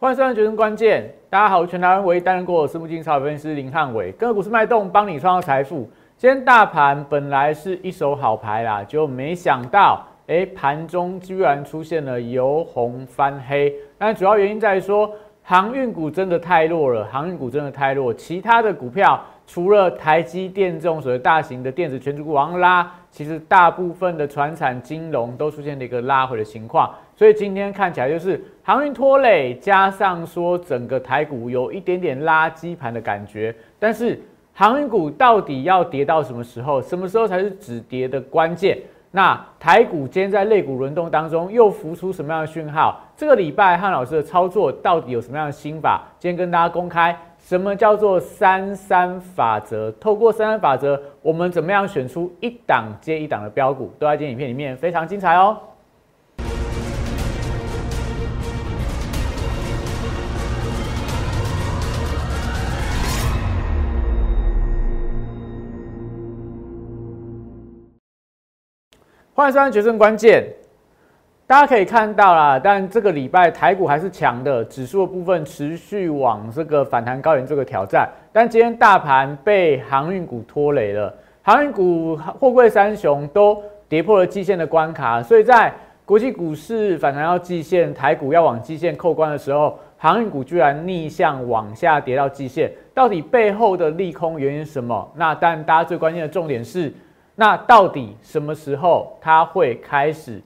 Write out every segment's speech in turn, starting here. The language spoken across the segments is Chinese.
欢迎收看《决胜关键》，大家好，我是全台湾唯一担任过私募基金超分析师林汉伟，跟着股市脉动，帮你创造财富。今天大盘本来是一手好牌啦，就没想到，哎，盘中居然出现了由红翻黑。但主要原因在于说，航运股真的太弱了，航运股真的太弱，其他的股票除了台积电这种所谓大型的电子全职股往拉，其实大部分的船产金融都出现了一个拉回的情况。所以今天看起来就是航运拖累，加上说整个台股有一点点垃圾盘的感觉。但是航运股到底要跌到什么时候？什么时候才是止跌的关键？那台股今天在肋股轮动当中又浮出什么样的讯号？这个礼拜汉老师的操作到底有什么样的心法？今天跟大家公开什么叫做三三法则。透过三三法则，我们怎么样选出一档接一档的标股？都在今天影片里面非常精彩哦。欢迎收看《决胜关键》，大家可以看到啦，但这个礼拜台股还是强的，指数的部分持续往这个反弹高原这个挑战。但今天大盘被航运股拖累了，航运股、货柜三雄都跌破了季线的关卡，所以在国际股市反弹到季线，台股要往季线扣关的时候，航运股居然逆向往下跌到季线，到底背后的利空原因什么？那但大家最关键的重点是。那到底什么时候它会开始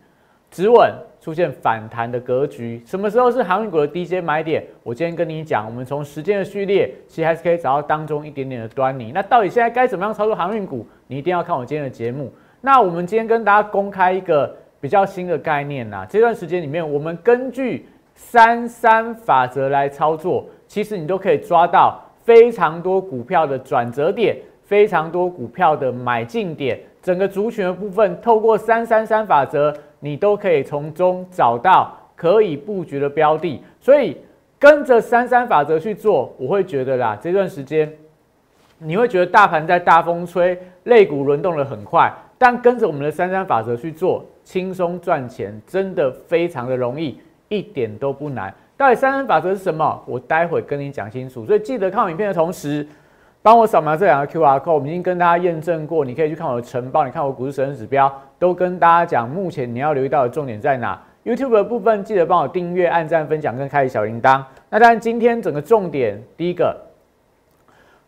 止稳，出现反弹的格局？什么时候是航运股的低阶买点？我今天跟你讲，我们从时间的序列，其实还是可以找到当中一点点的端倪。那到底现在该怎么样操作航运股？你一定要看我今天的节目。那我们今天跟大家公开一个比较新的概念呐，这段时间里面，我们根据三三法则来操作，其实你都可以抓到非常多股票的转折点。非常多股票的买进点，整个族群的部分，透过三三三法则，你都可以从中找到可以布局的标的。所以跟着三三法则去做，我会觉得啦，这段时间你会觉得大盘在大风吹，类股轮动的很快，但跟着我们的三三法则去做，轻松赚钱，真的非常的容易，一点都不难。到底三三法则是什么？我待会跟你讲清楚。所以记得看影片的同时。帮我扫描这两个 Q R code，我们已经跟大家验证过，你可以去看我的晨报，你看我股市神指标，都跟大家讲，目前你要留意到的重点在哪。YouTube 的部分记得帮我订阅、按赞、分享跟开启小铃铛。那当然，今天整个重点，第一个，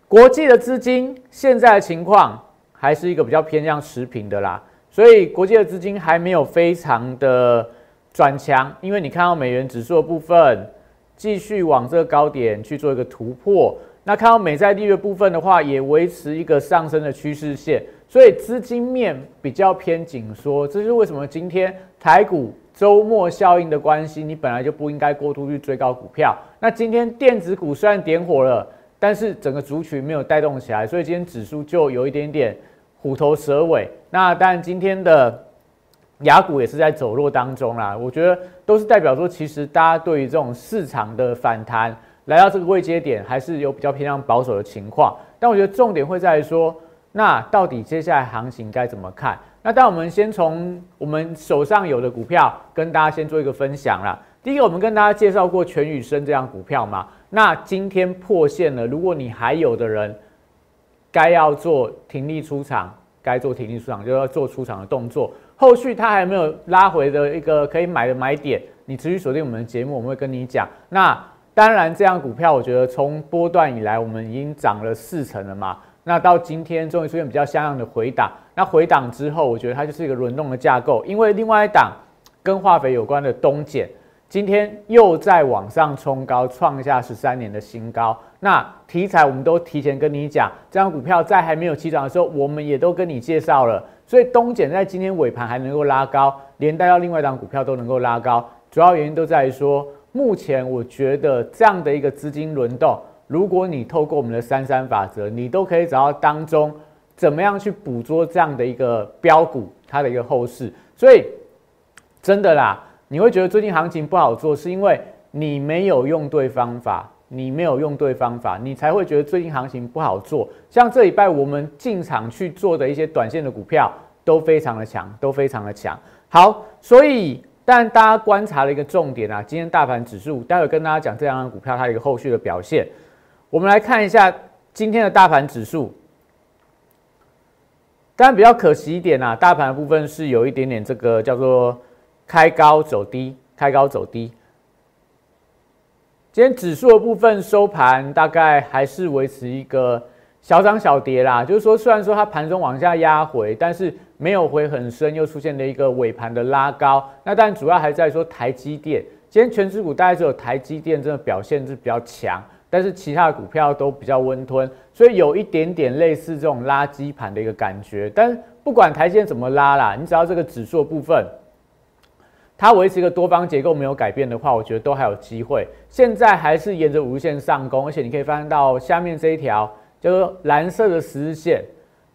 国际的资金现在的情况还是一个比较偏向持平的啦，所以国际的资金还没有非常的转强，因为你看到美元指数的部分继续往这个高点去做一个突破。那看到美债利率部分的话，也维持一个上升的趋势线，所以资金面比较偏紧缩。这是为什么今天台股周末效应的关系，你本来就不应该过度去追高股票。那今天电子股虽然点火了，但是整个族群没有带动起来，所以今天指数就有一点点虎头蛇尾。那当然今天的雅股也是在走弱当中啦。我觉得都是代表说，其实大家对于这种市场的反弹。来到这个位阶点，还是有比较偏向保守的情况，但我觉得重点会在于说，那到底接下来行情该怎么看？那当我们先从我们手上有的股票跟大家先做一个分享啦。第一个，我们跟大家介绍过全宇生这样股票嘛，那今天破线了，如果你还有的人，该要做停利出场，该做停利出场就要做出场的动作。后续它还没有拉回的一个可以买的买点，你持续锁定我们的节目，我们会跟你讲。那当然，这样股票我觉得从波段以来，我们已经涨了四成了嘛。那到今天终于出现比较像样的回档。那回档之后，我觉得它就是一个轮动的架构。因为另外一档跟化肥有关的东碱，今天又在往上冲高，创下十三年的新高。那题材我们都提前跟你讲，这张股票在还没有起涨的时候，我们也都跟你介绍了。所以东碱在今天尾盘还能够拉高，连带到另外一档股票都能够拉高，主要原因都在于说。目前我觉得这样的一个资金轮动，如果你透过我们的三三法则，你都可以找到当中怎么样去捕捉这样的一个标股它的一个后市。所以真的啦，你会觉得最近行情不好做，是因为你没有用对方法，你没有用对方法，你才会觉得最近行情不好做。像这礼拜我们进场去做的一些短线的股票都非常的强，都非常的强。好，所以。但大家观察的一个重点啊，今天大盘指数，待会跟大家讲这两张股票它一个后续的表现。我们来看一下今天的大盘指数。当然比较可惜一点啊，大盘部分是有一点点这个叫做开高走低，开高走低。今天指数的部分收盘大概还是维持一个小涨小跌啦，就是说虽然说它盘中往下压回，但是没有回很深，又出现了一个尾盘的拉高。那但主要还在说台积电，今天全指股大概只有台积电真的表现是比较强。但是其他的股票都比较温吞，所以有一点点类似这种垃圾盘的一个感觉。但不管台线怎么拉啦，你只要这个指数部分它维持一个多方结构没有改变的话，我觉得都还有机会。现在还是沿着五日线上攻，而且你可以发现到下面这一条叫做蓝色的十日线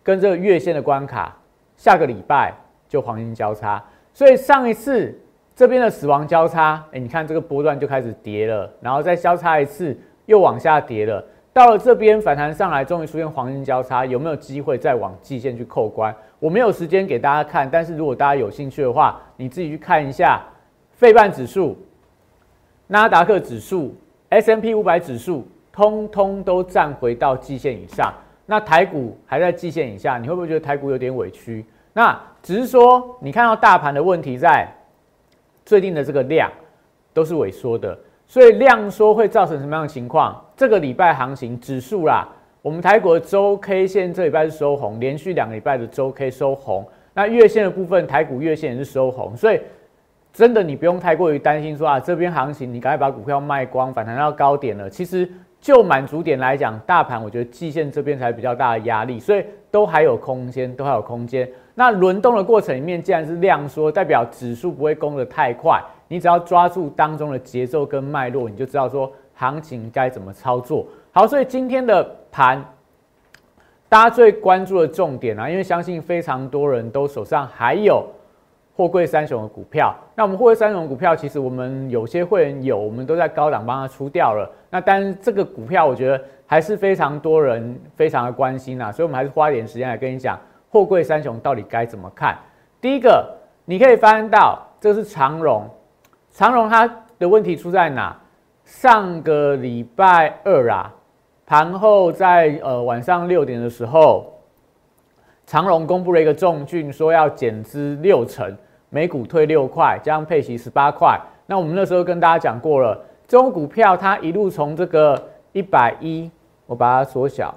跟这个月线的关卡，下个礼拜就黄金交叉。所以上一次这边的死亡交叉，哎，你看这个波段就开始跌了，然后再交叉一次。又往下跌了，到了这边反弹上来，终于出现黄金交叉，有没有机会再往季线去扣关？我没有时间给大家看，但是如果大家有兴趣的话，你自己去看一下，费半指数、纳达克指数、S M P 五百指数，通通都站回到季线以上。那台股还在季线以下，你会不会觉得台股有点委屈？那只是说，你看到大盘的问题在最近的这个量都是萎缩的。所以量缩会造成什么样的情况？这个礼拜行情指数啦，我们台股周 K 线这礼拜是收红，连续两个礼拜的周 K 收红。那月线的部分，台股月线也是收红。所以真的你不用太过于担心说啊，这边行情你赶快把股票卖光，反弹到高点了。其实就满足点来讲，大盘我觉得季线这边才比较大的压力，所以都还有空间，都还有空间。那轮动的过程里面，既然是量缩，代表指数不会攻得太快。你只要抓住当中的节奏跟脉络，你就知道说行情该怎么操作。好，所以今天的盘，大家最关注的重点啊，因为相信非常多人都手上还有货柜三雄的股票。那我们货柜三雄股票，其实我们有些会员有，我们都在高档帮他出掉了。那但是这个股票，我觉得还是非常多人非常的关心啊，所以我们还是花一点时间来跟你讲货柜三雄到底该怎么看。第一个，你可以翻到这是长荣。长荣它的问题出在哪？上个礼拜二啊，盘后在呃晚上六点的时候，长荣公布了一个重讯，说要减资六成，每股退六块，加上配息十八块。那我们那时候跟大家讲过了，这种股票它一路从这个一百一，我把它缩小，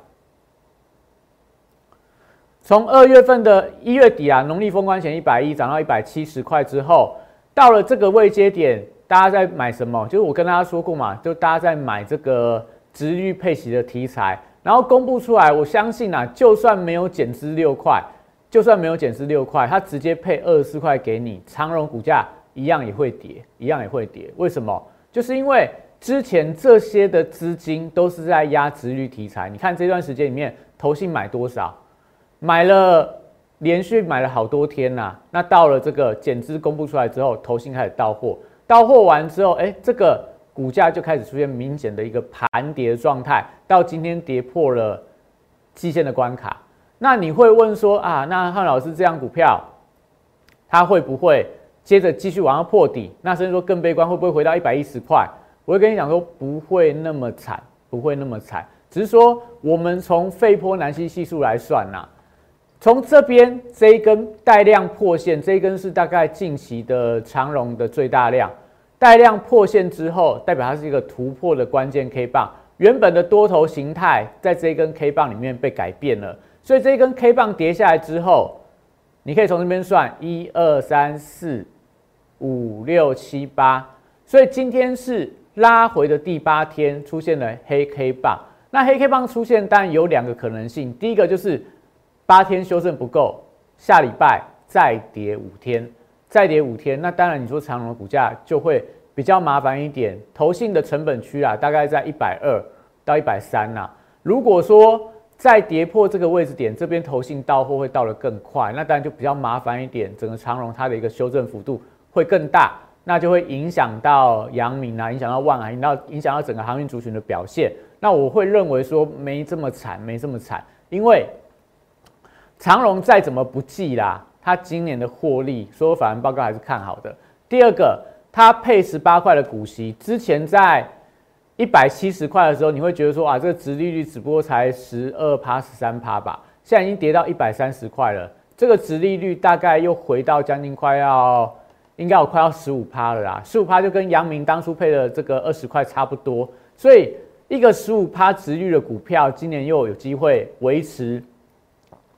从二月份的一月底啊，农历封关前一百一涨到一百七十块之后。到了这个位阶点，大家在买什么？就是我跟大家说过嘛，就大家在买这个值率配息的题材，然后公布出来，我相信啊，就算没有减资六块，就算没有减资六块，它直接配二十四块给你，长荣股价一样也会跌，一样也会跌。为什么？就是因为之前这些的资金都是在压值率题材。你看这段时间里面，投信买多少？买了。连续买了好多天呐，那到了这个减资公布出来之后，投信开始到货，到货完之后，哎，这个股价就开始出现明显的一个盘跌状态，到今天跌破了季线的关卡。那你会问说啊，那汉老师这样股票，它会不会接着继续往上破底？那甚至说更悲观，会不会回到一百一十块？我会跟你讲说，不会那么惨，不会那么惨，只是说我们从费波南西系数来算呐。从这边这一根带量破线，这一根是大概近期的长荣的最大量，带量破线之后，代表它是一个突破的关键 K 棒。原本的多头形态在这一根 K 棒里面被改变了，所以这一根 K 棒跌下来之后，你可以从这边算一二三四五六七八，所以今天是拉回的第八天出现了黑 K 棒。那黑 K 棒出现，当然有两个可能性，第一个就是。八天修正不够，下礼拜再跌五天，再跌五天，那当然你说长隆的股价就会比较麻烦一点。投信的成本区啊，大概在一百二到一百三呐。如果说再跌破这个位置点，这边投信到货会到得更快，那当然就比较麻烦一点。整个长隆它的一个修正幅度会更大，那就会影响到阳明啊，影响到万海，影响到影响到整个航运族群的表现。那我会认为说没这么惨，没这么惨，因为。长荣再怎么不济啦，它今年的获利，所有法人报告还是看好的。第二个，它配十八块的股息，之前在一百七十块的时候，你会觉得说啊，这个殖利率只不过才十二趴、十三趴吧，现在已经跌到一百三十块了，这个殖利率大概又回到将近快要，应该有快要十五趴了啦，十五趴就跟阳明当初配的这个二十块差不多，所以一个十五趴殖率的股票，今年又有机会维持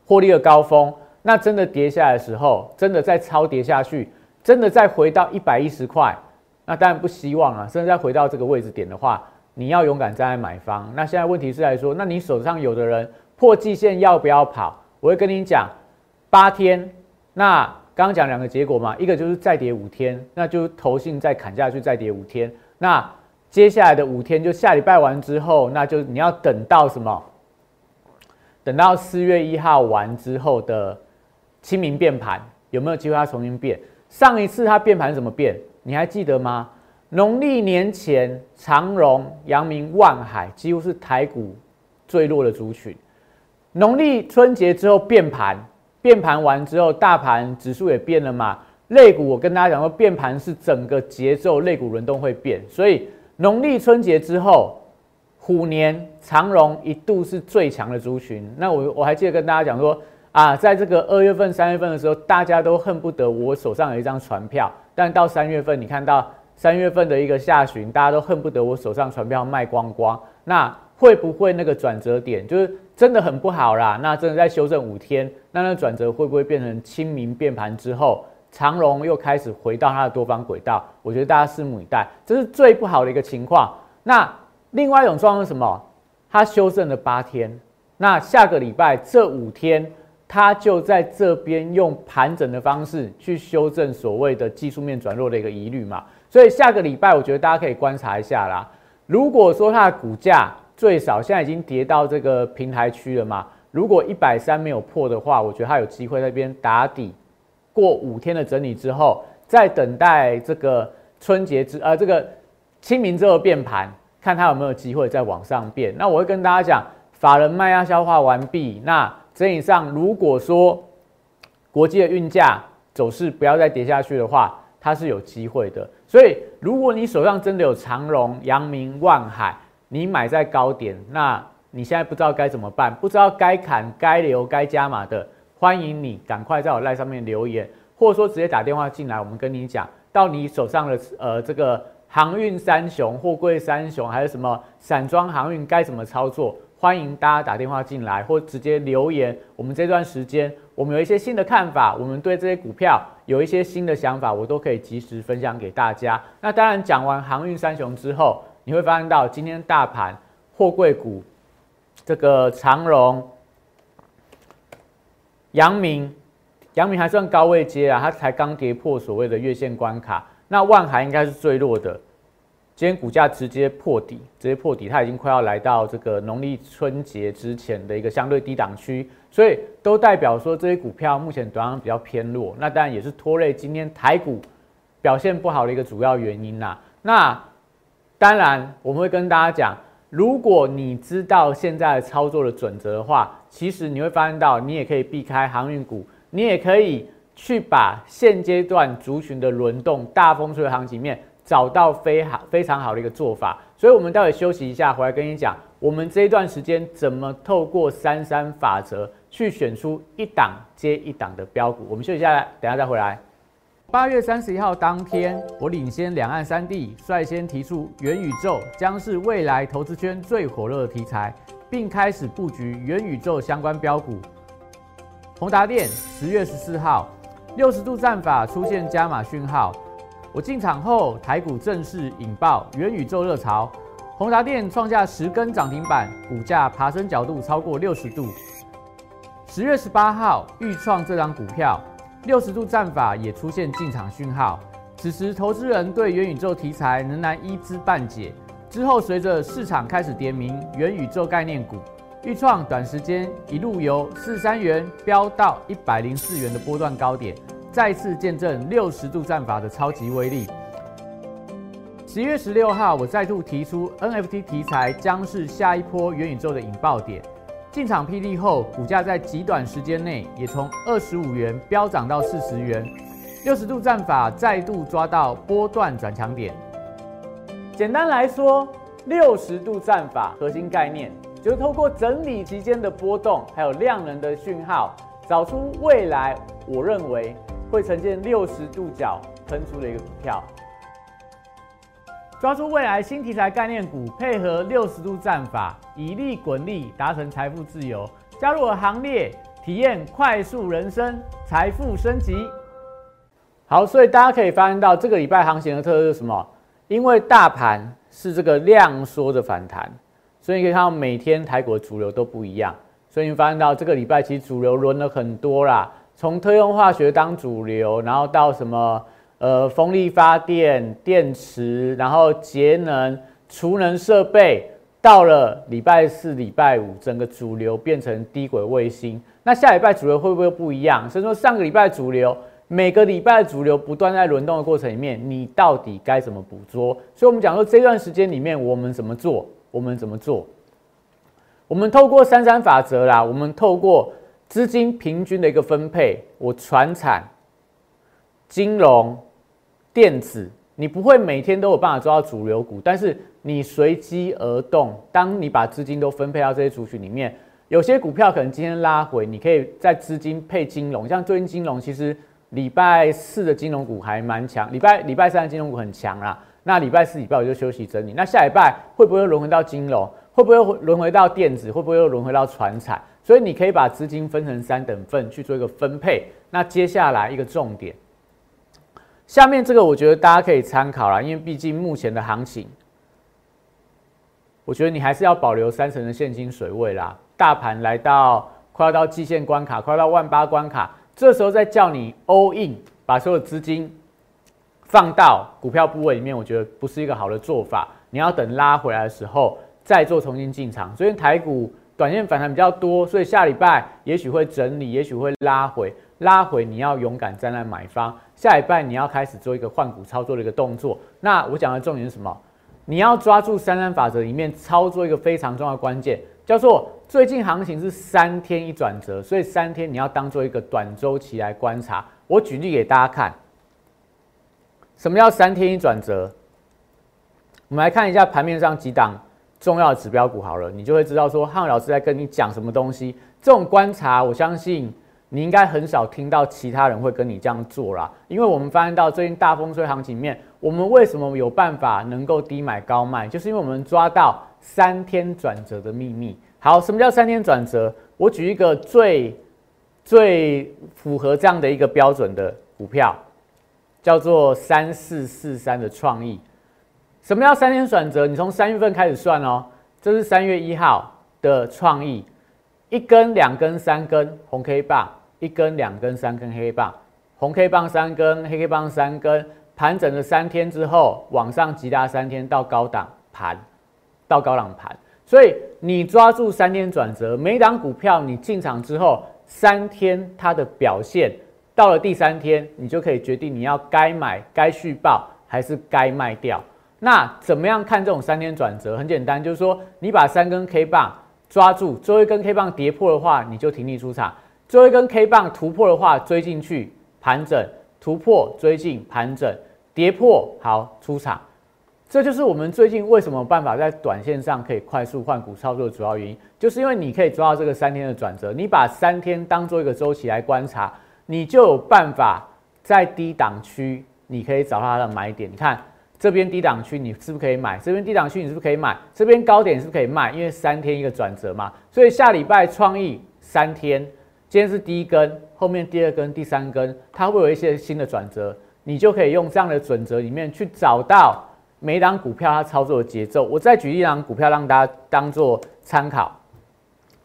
获利的高峰。那真的跌下来的时候，真的再超跌下去，真的再回到一百一十块，那当然不希望啊。甚至再回到这个位置点的话，你要勇敢站在买方。那现在问题是来说，那你手上有的人破季线要不要跑？我会跟你讲，八天。那刚刚讲两个结果嘛，一个就是再跌五天，那就投信再砍下去再跌五天。那接下来的五天就下礼拜完之后，那就你要等到什么？等到四月一号完之后的。清明变盘有没有机会它重新变？上一次它变盘怎么变？你还记得吗？农历年前，长荣、阳明、万海几乎是台股最弱的族群。农历春节之后变盘，变盘完之后，大盘指数也变了嘛。类股我跟大家讲说，变盘是整个节奏，类股轮动会变。所以农历春节之后，虎年长荣一度是最强的族群。那我我还记得跟大家讲说。啊，在这个二月份、三月份的时候，大家都恨不得我手上有一张船票。但到三月份，你看到三月份的一个下旬，大家都恨不得我手上船票卖光光。那会不会那个转折点就是真的很不好啦？那真的在修正五天，那那转折会不会变成清明变盘之后，长荣又开始回到它的多方轨道？我觉得大家拭目以待，这是最不好的一个情况。那另外一种状况是什么？它修正了八天，那下个礼拜这五天。它就在这边用盘整的方式去修正所谓的技术面转弱的一个疑虑嘛，所以下个礼拜我觉得大家可以观察一下啦。如果说它的股价最少现在已经跌到这个平台区了嘛，如果一百三没有破的话，我觉得它有机会那边打底，过五天的整理之后，再等待这个春节之呃这个清明之后变盘，看它有没有机会再往上变。那我会跟大家讲，法人卖压消化完毕，那。整体上，如果说国际的运价走势不要再跌下去的话，它是有机会的。所以，如果你手上真的有长荣、阳明、万海，你买在高点，那你现在不知道该怎么办，不知道该砍、该留、该加码的，欢迎你赶快在我赖上面留言，或者说直接打电话进来，我们跟你讲到你手上的呃这个航运三雄、货柜三雄，还有什么散装航运该怎么操作。欢迎大家打电话进来，或直接留言。我们这段时间，我们有一些新的看法，我们对这些股票有一些新的想法，我都可以及时分享给大家。那当然，讲完航运三雄之后，你会发现到今天大盘货柜股，这个长荣、阳明、阳明还算高位接啊，它才刚跌破所谓的月线关卡。那万海应该是最弱的。今天股价直接破底，直接破底，它已经快要来到这个农历春节之前的一个相对低档区，所以都代表说这些股票目前短上比较偏弱，那当然也是拖累今天台股表现不好的一个主要原因啦。那当然我们会跟大家讲，如果你知道现在操作的准则的话，其实你会发现到你也可以避开航运股，你也可以去把现阶段族群的轮动、大风吹的行情面。找到非好非常好的一个做法，所以我们待会休息一下，回来跟你讲，我们这一段时间怎么透过三三法则去选出一档接一档的标股。我们休息一下，等下再回来。八月三十一号当天，我领先两岸三地，率先提出元宇宙将是未来投资圈最火热的题材，并开始布局元宇宙相关标股。宏达电十月十四号，六十度战法出现加码讯号。我进场后，台股正式引爆元宇宙热潮，宏达电创下十根涨停板，股价爬升角度超过六十度。十月十八号，预创这张股票六十度战法也出现进场讯号，此时投资人对元宇宙题材仍然一知半解。之后随着市场开始点名元宇宙概念股，预创短时间一路由四三元飙到一百零四元的波段高点。再次见证六十度战法的超级威力。十一月十六号，我再度提出 NFT 题材将是下一波元宇宙的引爆点。进场霹雳后，股价在极短时间内也从二十五元飙涨到四十元。六十度战法再度抓到波段转强点。简单来说，六十度战法核心概念就是透过整理期间的波动，还有量能的讯号，找出未来我认为会呈现六十度角喷出的一个股票。抓住未来新题材概念股，配合六十度战法，以利滚利，达成财富自由。加入我行列，体验快速人生，财富升级。好，所以大家可以发现到这个礼拜行情的特色是什么？因为大盘是这个量缩的反弹，所以你可以看到每天台股的主流都不一样。所以你发现到这个礼拜其实主流轮了很多啦，从特用化学当主流，然后到什么呃风力发电、电池，然后节能、储能设备。到了礼拜四、礼拜五，整个主流变成低轨卫星。那下礼拜主流会不会不一样？所以说上个礼拜主流，每个礼拜的主流不断在轮动的过程里面，你到底该怎么捕捉？所以我们讲说这段时间里面，我们怎么做？我们怎么做？我们透过三三法则啦，我们透过资金平均的一个分配，我传产、金融、电子。你不会每天都有办法抓到主流股，但是你随机而动。当你把资金都分配到这些族群里面，有些股票可能今天拉回，你可以在资金配金融，像最近金融其实礼拜四的金融股还蛮强，礼拜礼拜三的金融股很强啦。那礼拜四礼拜五就休息整理。那下礼拜会不会轮回到金融？会不会轮回到电子？会不会又轮回到船产？所以你可以把资金分成三等份去做一个分配。那接下来一个重点。下面这个我觉得大家可以参考啦，因为毕竟目前的行情，我觉得你还是要保留三成的现金水位啦。大盘来到快要到季线关卡，快要到万八关卡，这时候再叫你 all in，把所有资金放到股票部位里面，我觉得不是一个好的做法。你要等拉回来的时候再做重新进场。所以台股短线反弹比较多，所以下礼拜也许会整理，也许会拉回。拉回你要勇敢站在买方，下礼拜你要开始做一个换股操作的一个动作。那我讲的重点是什么？你要抓住三三法则里面操作一个非常重要的关键，叫做最近行情是三天一转折，所以三天你要当做一个短周期来观察。我举例给大家看，什么叫三天一转折？我们来看一下盘面上几档重要的指标股好了，你就会知道说汉老师在跟你讲什么东西。这种观察，我相信。你应该很少听到其他人会跟你这样做啦，因为我们发现到最近大风吹行情面，我们为什么有办法能够低买高卖，就是因为我们抓到三天转折的秘密。好，什么叫三天转折？我举一个最最符合这样的一个标准的股票，叫做三四四三的创意。什么叫三天转折？你从三月份开始算哦，这是三月一号的创意，一根、两根、三根红 K 棒。一根、两根、三根黑棒，红 K 棒三根，黑 K 棒三根，盘整了三天之后，往上急拉三天到高档盘，到高档盘。所以你抓住三天转折，每档股票你进场之后，三天它的表现，到了第三天，你就可以决定你要该买、该续报还是该卖掉。那怎么样看这种三天转折？很简单，就是说你把三根 K 棒抓住，最后一根 K 棒跌破的话，你就停利出场。最后一根 K 棒突破的话，追进去盘整，突破追进盘整，跌破好出场。这就是我们最近为什么办法在短线上可以快速换股操作的主要原因，就是因为你可以抓到这个三天的转折，你把三天当做一个周期来观察，你就有办法在低档区你可以找到它的买点。你看这边低档区你是不是可以买？这边低档区你是不是可以买？这边高点是不是可以卖？因为三天一个转折嘛，所以下礼拜创意三天。今天是第一根，后面第二根、第三根，它会有一些新的转折，你就可以用这样的准则里面去找到每档股票它操作的节奏。我再举一档股票让大家当做参考，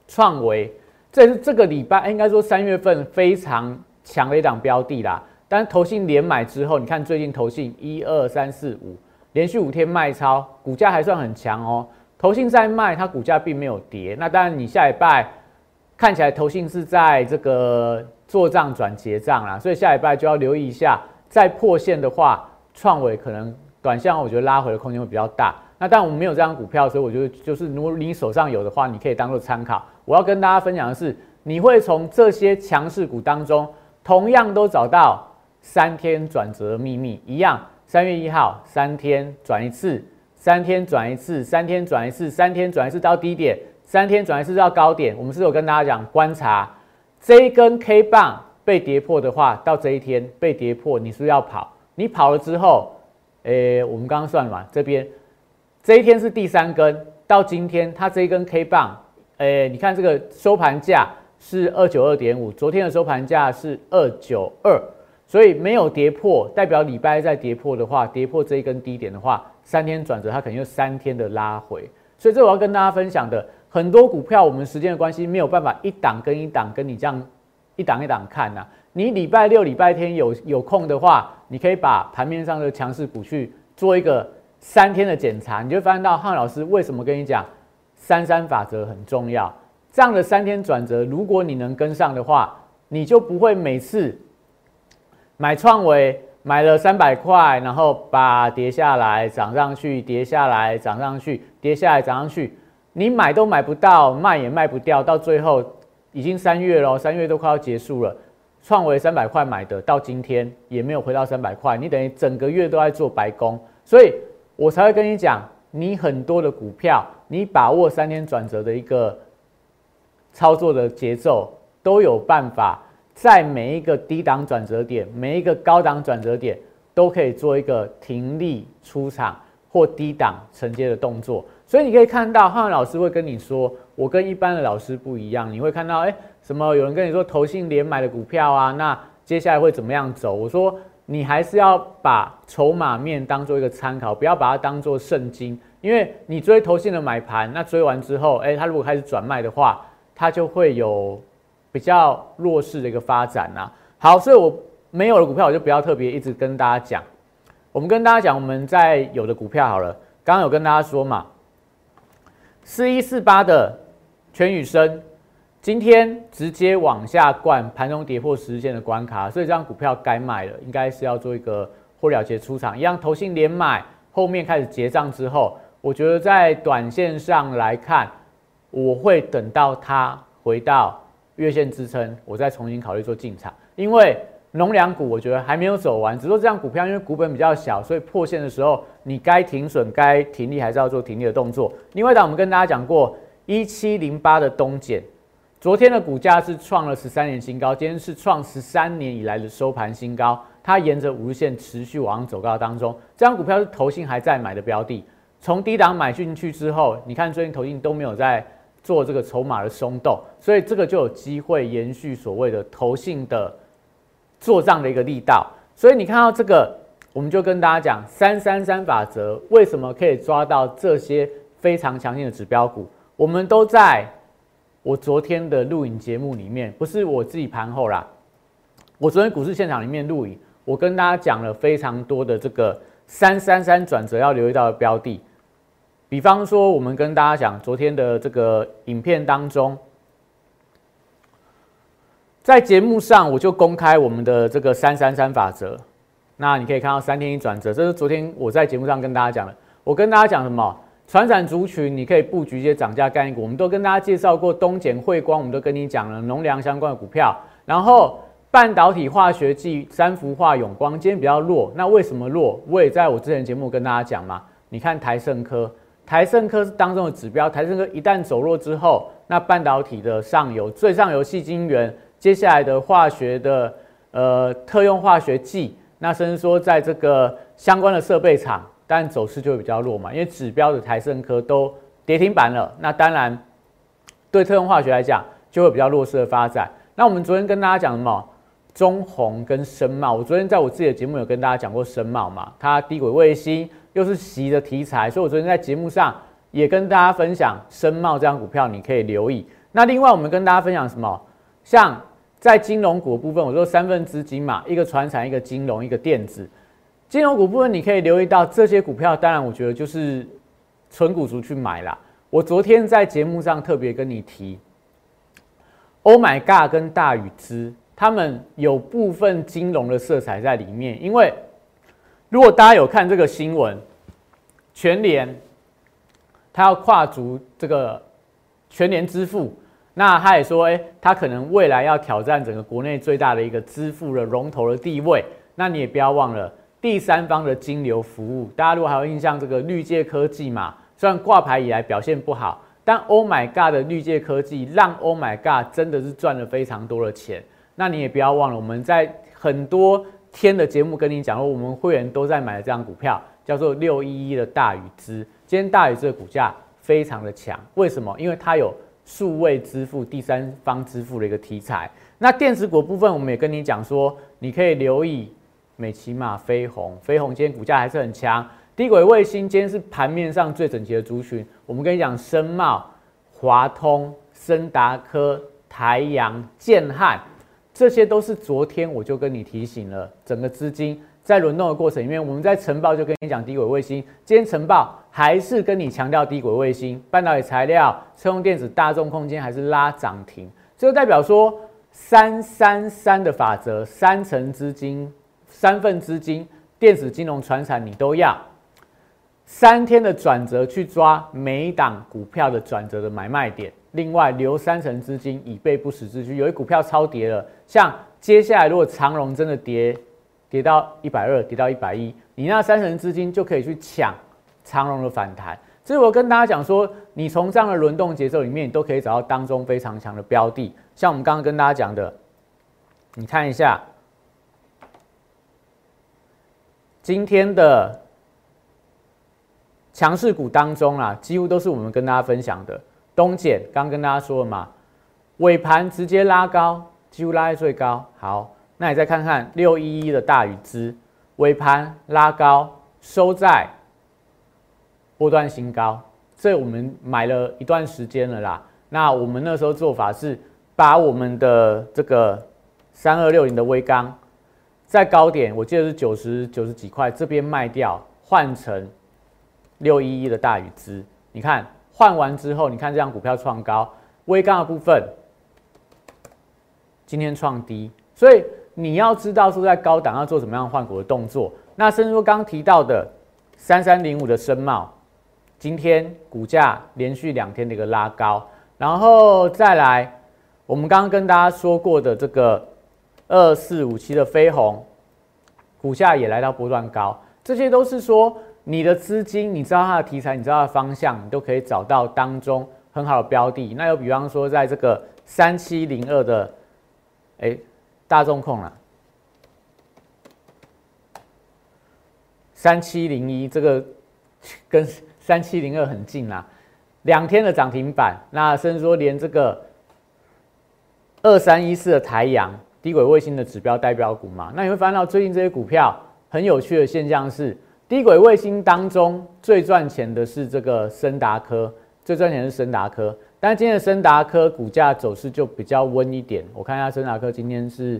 创维，这是这个礼拜应该说三月份非常强的一档标的啦。但投信连买之后，你看最近投信一二三四五连续五天卖超，股价还算很强哦。投信在卖，它股价并没有跌。那当然你下礼拜。看起来投信是在这个做账转结账啦，所以下礼拜就要留意一下。再破线的话，创维可能短线我觉得拉回的空间会比较大。那但我们没有这张股票，所以我觉得就是如果你手上有的话，你可以当做参考。我要跟大家分享的是，你会从这些强势股当中，同样都找到三天转折秘密一样，三月一号三天转一次，三天转一次，三天转一次，三天转一次到低点，三天转一次到高点。我们是有跟大家讲，观察这一根 K 棒被跌破的话，到这一天被跌破，你是不是要跑？你跑了之后，诶，我们刚刚算完这边，这一天是第三根，到今天它这一根 K 棒，诶，你看这个收盘价是二九二点五，昨天的收盘价是二九二。所以没有跌破，代表礼拜再跌破的话，跌破这一根低点的话，三天转折它肯定有三天的拉回。所以这我要跟大家分享的，很多股票我们时间的关系没有办法一档跟一档跟你这样一档一档看呐。你礼拜六、礼拜天有有空的话，你可以把盘面上的强势股去做一个三天的检查，你就发现到汉老师为什么跟你讲三三法则很重要。这样的三天转折，如果你能跟上的话，你就不会每次。买创维买了三百块，然后把跌下来涨上去，跌下来涨上去，跌下来涨上去，你买都买不到，卖也卖不掉，到最后已经三月了，三月都快要结束了。创维三百块买的，到今天也没有回到三百块，你等于整个月都在做白工，所以我才会跟你讲，你很多的股票，你把握三天转折的一个操作的节奏，都有办法。在每一个低档转折点，每一个高档转折点，都可以做一个停利出场或低档承接的动作。所以你可以看到，汉老师会跟你说，我跟一般的老师不一样。你会看到，哎，什么有人跟你说投信连买的股票啊？那接下来会怎么样走？我说，你还是要把筹码面当做一个参考，不要把它当做圣经。因为你追投信的买盘，那追完之后，哎，它如果开始转卖的话，它就会有。比较弱势的一个发展呐，好，所以我没有的股票我就不要特别一直跟大家讲。我们跟大家讲，我们在有的股票好了，刚刚有跟大家说嘛，四一四八的全宇生今天直接往下灌，盘中跌破十日线的关卡，所以这张股票该卖了，应该是要做一个获了结出场，一样投信连买，后面开始结账之后，我觉得在短线上来看，我会等到它回到。月线支撑，我再重新考虑做进场。因为农粮股，我觉得还没有走完，只说这样股票，因为股本比较小，所以破线的时候，你该停损、该停利还是要做停利的动作。另外一，档我们跟大家讲过，一七零八的东碱，昨天的股价是创了十三年新高，今天是创十三年以来的收盘新高。它沿着五日线持续往上走高当中，这张股票是投信还在买的标的，从低档买进去之后，你看最近投信都没有在。做这个筹码的松动，所以这个就有机会延续所谓的投信的做账的一个力道。所以你看到这个，我们就跟大家讲三三三法则，为什么可以抓到这些非常强劲的指标股？我们都在我昨天的录影节目里面，不是我自己盘后啦，我昨天股市现场里面录影，我跟大家讲了非常多的这个三三三转折要留意到的标的。比方说，我们跟大家讲昨天的这个影片当中，在节目上我就公开我们的这个三三三法则。那你可以看到三天一转折，这是昨天我在节目上跟大家讲的。我跟大家讲什么？传产族群你可以布局一些涨价概念股，我们都跟大家介绍过东碱汇光，我们都跟你讲了农粮相关的股票。然后半导体化学剂三氟化永光今天比较弱，那为什么弱？我也在我之前节目跟大家讲嘛。你看台盛科。台盛科是当中的指标，台盛科一旦走弱之后，那半导体的上游最上游细晶圆，接下来的化学的呃特用化学剂，那甚至说在这个相关的设备厂，但走势就会比较弱嘛，因为指标的台盛科都跌停板了，那当然对特用化学来讲就会比较弱势的发展。那我们昨天跟大家讲什么？中红跟深茂，我昨天在我自己的节目有跟大家讲过深茂嘛，它低轨卫星。又是习的题材，所以我昨天在节目上也跟大家分享深茂这张股票，你可以留意。那另外我们跟大家分享什么？像在金融股部分，我说三分资金嘛，一个船产，一个金融，一个电子。金融股部分你可以留意到这些股票，当然我觉得就是纯股族去买啦。我昨天在节目上特别跟你提，Oh my God，跟大禹之，他们有部分金融的色彩在里面，因为。如果大家有看这个新闻，全联他要跨足这个全联支付，那他也说，哎，他可能未来要挑战整个国内最大的一个支付的龙头的地位。那你也不要忘了第三方的金流服务。大家如果还有印象，这个绿界科技嘛，虽然挂牌以来表现不好，但 Oh my God 的绿界科技让 Oh my God 真的是赚了非常多的钱。那你也不要忘了，我们在很多天的节目跟你讲，我们会员都在买的这张股票叫做六一一的大宇资。今天大宇资的股价非常的强，为什么？因为它有。数位支付、第三方支付的一个题材。那电子股部分，我们也跟你讲说，你可以留意美骑马、飞鸿。飞鸿今天股价还是很强。低轨卫星今天是盘面上最整齐的族群。我们跟你讲，深茂、华通、森达科、台阳、建汉，这些都是昨天我就跟你提醒了，整个资金。在轮动的过程里面，我们在晨报就跟你讲低轨卫星。今天晨报还是跟你强调低轨卫星、半导体材料、车用电子、大众空间还是拉涨停。这就代表说三三三的法则，三成资金、三份资金、电子、金融、船产你都要。三天的转折去抓每一档股票的转折的买卖点，另外留三成资金以备不时之需。有一股票超跌了，像接下来如果长荣真的跌。跌到一百二，跌到一百一，你那三成资金就可以去抢长荣的反弹。所以我跟大家讲说，你从这样的轮动节奏里面，你都可以找到当中非常强的标的。像我们刚刚跟大家讲的，你看一下今天的强势股当中啊，几乎都是我们跟大家分享的。东碱刚跟大家说了嘛，尾盘直接拉高，几乎拉在最高。好。那你再看看六一一的大宇资尾盘拉高，收在波段新高，这我们买了一段时间了啦。那我们那时候做法是把我们的这个三二六零的微钢在高点，我记得是九十九十几块，这边卖掉，换成六一一的大宇资。你看换完之后，你看这张股票创高，微钢的部分今天创低，所以。你要知道说在高档要做什么样换股的动作，那甚至说刚提到的三三零五的深茂，今天股价连续两天的一个拉高，然后再来我们刚刚跟大家说过的这个二四五七的飞鸿，股价也来到波段高，这些都是说你的资金，你知道它的题材，你知道它的方向，你都可以找到当中很好的标的。那又比方说在这个三七零二的，哎。大众控了，三七零一这个 跟三七零二很近啦，两天的涨停板，那甚至说连这个二三一四的台阳低轨卫星的指标代表股嘛，那你会发现到最近这些股票很有趣的现象是，低轨卫星当中最赚钱的是这个森达科，最赚钱是森达科。但今天的森达科股价走势就比较温一点，我看一下森达科今天是，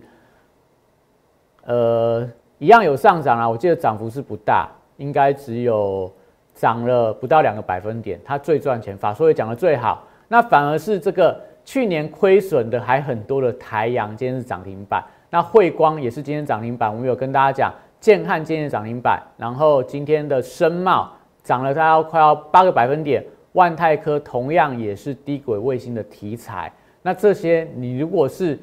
呃，一样有上涨啊，我记得涨幅是不大，应该只有涨了不到两个百分点。它最赚钱，法说也讲的最好，那反而是这个去年亏损的还很多的台阳，今天是涨停板。那汇光也是今天涨停板，我们有跟大家讲，建汉今天涨停板，然后今天的深茂涨了它要快要八个百分点。万泰科同样也是低轨卫星的题材，那这些你如果是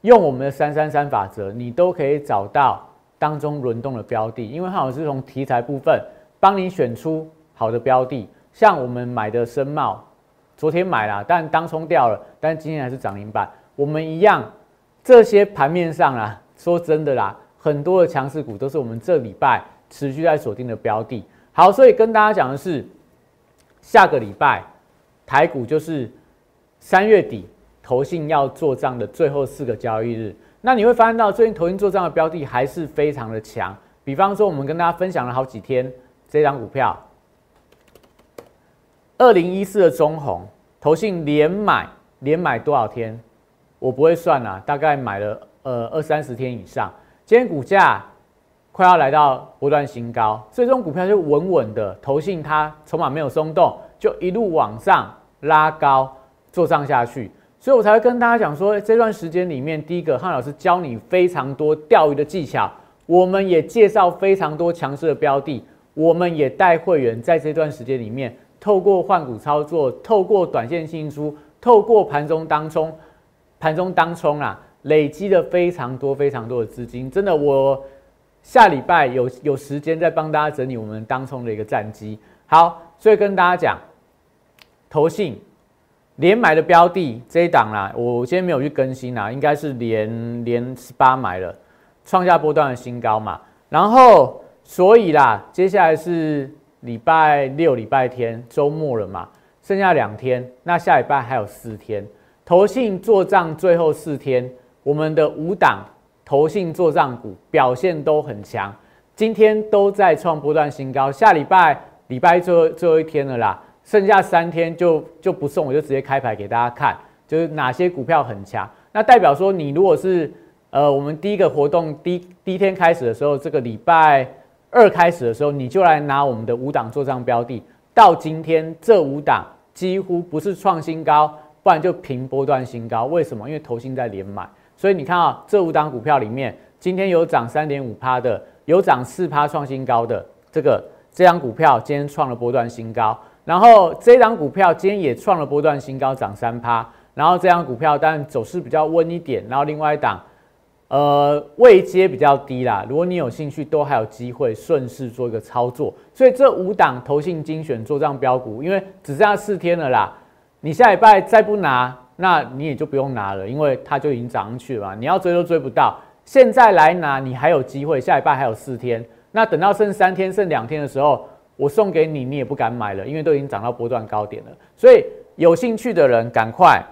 用我们的三三三法则，你都可以找到当中轮动的标的，因为汉老师从题材部分帮你选出好的标的，像我们买的深茂，昨天买了，但当冲掉了，但今天还是涨停板。我们一样，这些盘面上啊，说真的啦，很多的强势股都是我们这礼拜持续在锁定的标的。好，所以跟大家讲的是。下个礼拜，台股就是三月底投信要做账的最后四个交易日。那你会发现到最近投信做账的标的还是非常的强。比方说，我们跟大家分享了好几天这张股票，二零一四的中红投信连买连买多少天？我不会算啊，大概买了呃二三十天以上。今天股价。快要来到波段新高，所以这种股票就稳稳的，投信它筹码没有松动，就一路往上拉高做上下去，所以我才会跟大家讲说，这段时间里面，第一个汉老师教你非常多钓鱼的技巧，我们也介绍非常多强势的标的，我们也带会员在这段时间里面，透过换股操作，透过短线进出，透过盘中当冲，盘中当冲啊，累积了非常多非常多的资金，真的我。下礼拜有有时间再帮大家整理我们当冲的一个战绩。好，所以跟大家讲，投信连买的标的这一档啦，我今天没有去更新啦，应该是连连十八买了，创下波段的新高嘛。然后所以啦，接下来是礼拜六、礼拜天周末了嘛，剩下两天，那下礼拜还有四天，投信做账最后四天，我们的五档投信做账股表现都很强，今天都在创波段新高，下礼拜礼拜最后最后一天了啦。剩下三天就就不送，我就直接开牌给大家看，就是哪些股票很强。那代表说，你如果是呃，我们第一个活动第第一天开始的时候，这个礼拜二开始的时候，你就来拿我们的五档做账标的。到今天这五档几乎不是创新高，不然就平波段新高。为什么？因为投信在连买，所以你看啊，这五档股票里面，今天有涨三点五趴的，有涨四趴创新高的，这个这张股票今天创了波段新高。然后这档股票今天也创了波段新高，涨三趴。然后这张股票当然走势比较温一点。然后另外一档，呃，位阶比较低啦。如果你有兴趣，都还有机会顺势做一个操作。所以这五档投信精选做账标股，因为只剩下四天了啦。你下礼拜再不拿，那你也就不用拿了，因为它就已经涨上去了。你要追都追不到。现在来拿，你还有机会。下礼拜还有四天，那等到剩三天、剩两天的时候。我送给你，你也不敢买了，因为都已经涨到波段高点了。所以有兴趣的人，赶快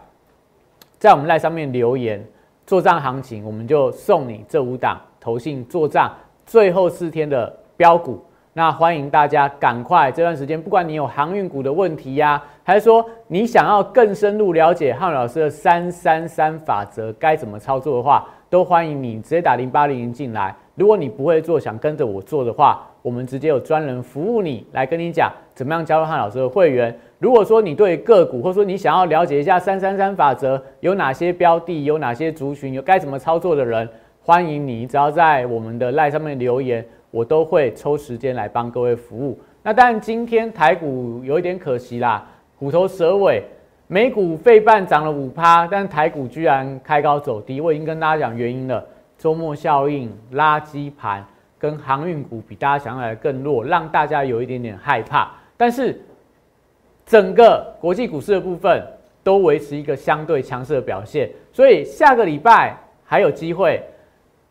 在我们赖上面留言做账行情，我们就送你这五档投信做账最后四天的标股。那欢迎大家赶快这段时间，不管你有航运股的问题呀，还是说你想要更深入了解汉老师的三三三法则该怎么操作的话，都欢迎你直接打零八零零进来。如果你不会做，想跟着我做的话，我们直接有专人服务你，来跟你讲怎么样加入汉老师的会员。如果说你对个股，或者说你想要了解一下三三三法则有哪些标的，有哪些族群，有该怎么操作的人，欢迎你，只要在我们的赖上面留言，我都会抽时间来帮各位服务。那当然，今天台股有一点可惜啦，虎头蛇尾，美股费半涨了五趴，但台股居然开高走低，我已经跟大家讲原因了。周末效应、垃圾盘跟航运股比大家想象的更弱，让大家有一点点害怕。但是整个国际股市的部分都维持一个相对强势的表现，所以下个礼拜还有机会。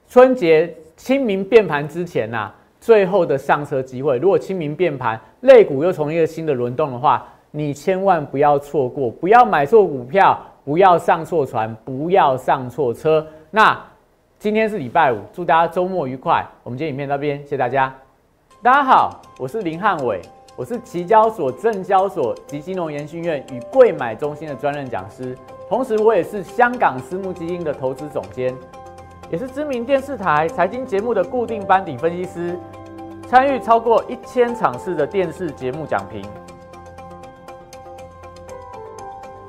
春节清明变盘之前呐，最后的上车机会。如果清明变盘，类股又从一个新的轮动的话，你千万不要错过，不要买错股票，不要上错船，不要上错车。那。今天是礼拜五，祝大家周末愉快。我们今天影片到这边，谢谢大家。大家好，我是林汉伟，我是期交所、证交所及金融研训院与贵买中心的专任讲师，同时我也是香港私募基金的投资总监，也是知名电视台财经节目的固定班底分析师，参与超过一千场次的电视节目讲评。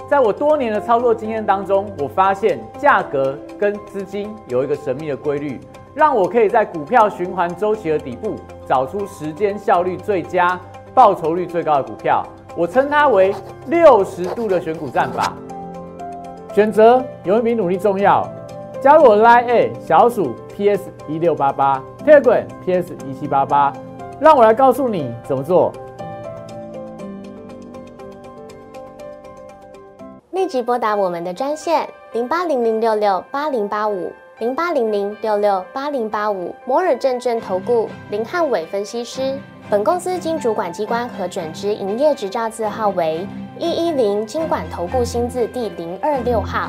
在我多年的操作经验当中，我发现价格跟资金有一个神秘的规律，让我可以在股票循环周期的底部找出时间效率最佳、报酬率最高的股票。我称它为六十度的选股战法。选择有一比努力重要。加入我 Line A 小鼠 PS 一六八八 t e g r PS 一七八八，让我来告诉你怎么做。立即拨打我们的专线零八零零六六八零八五零八零零六六八零八五摩尔证券投顾林汉伟分析师。本公司经主管机关核准之营业执照字号为一一零金管投顾新字第零二六号。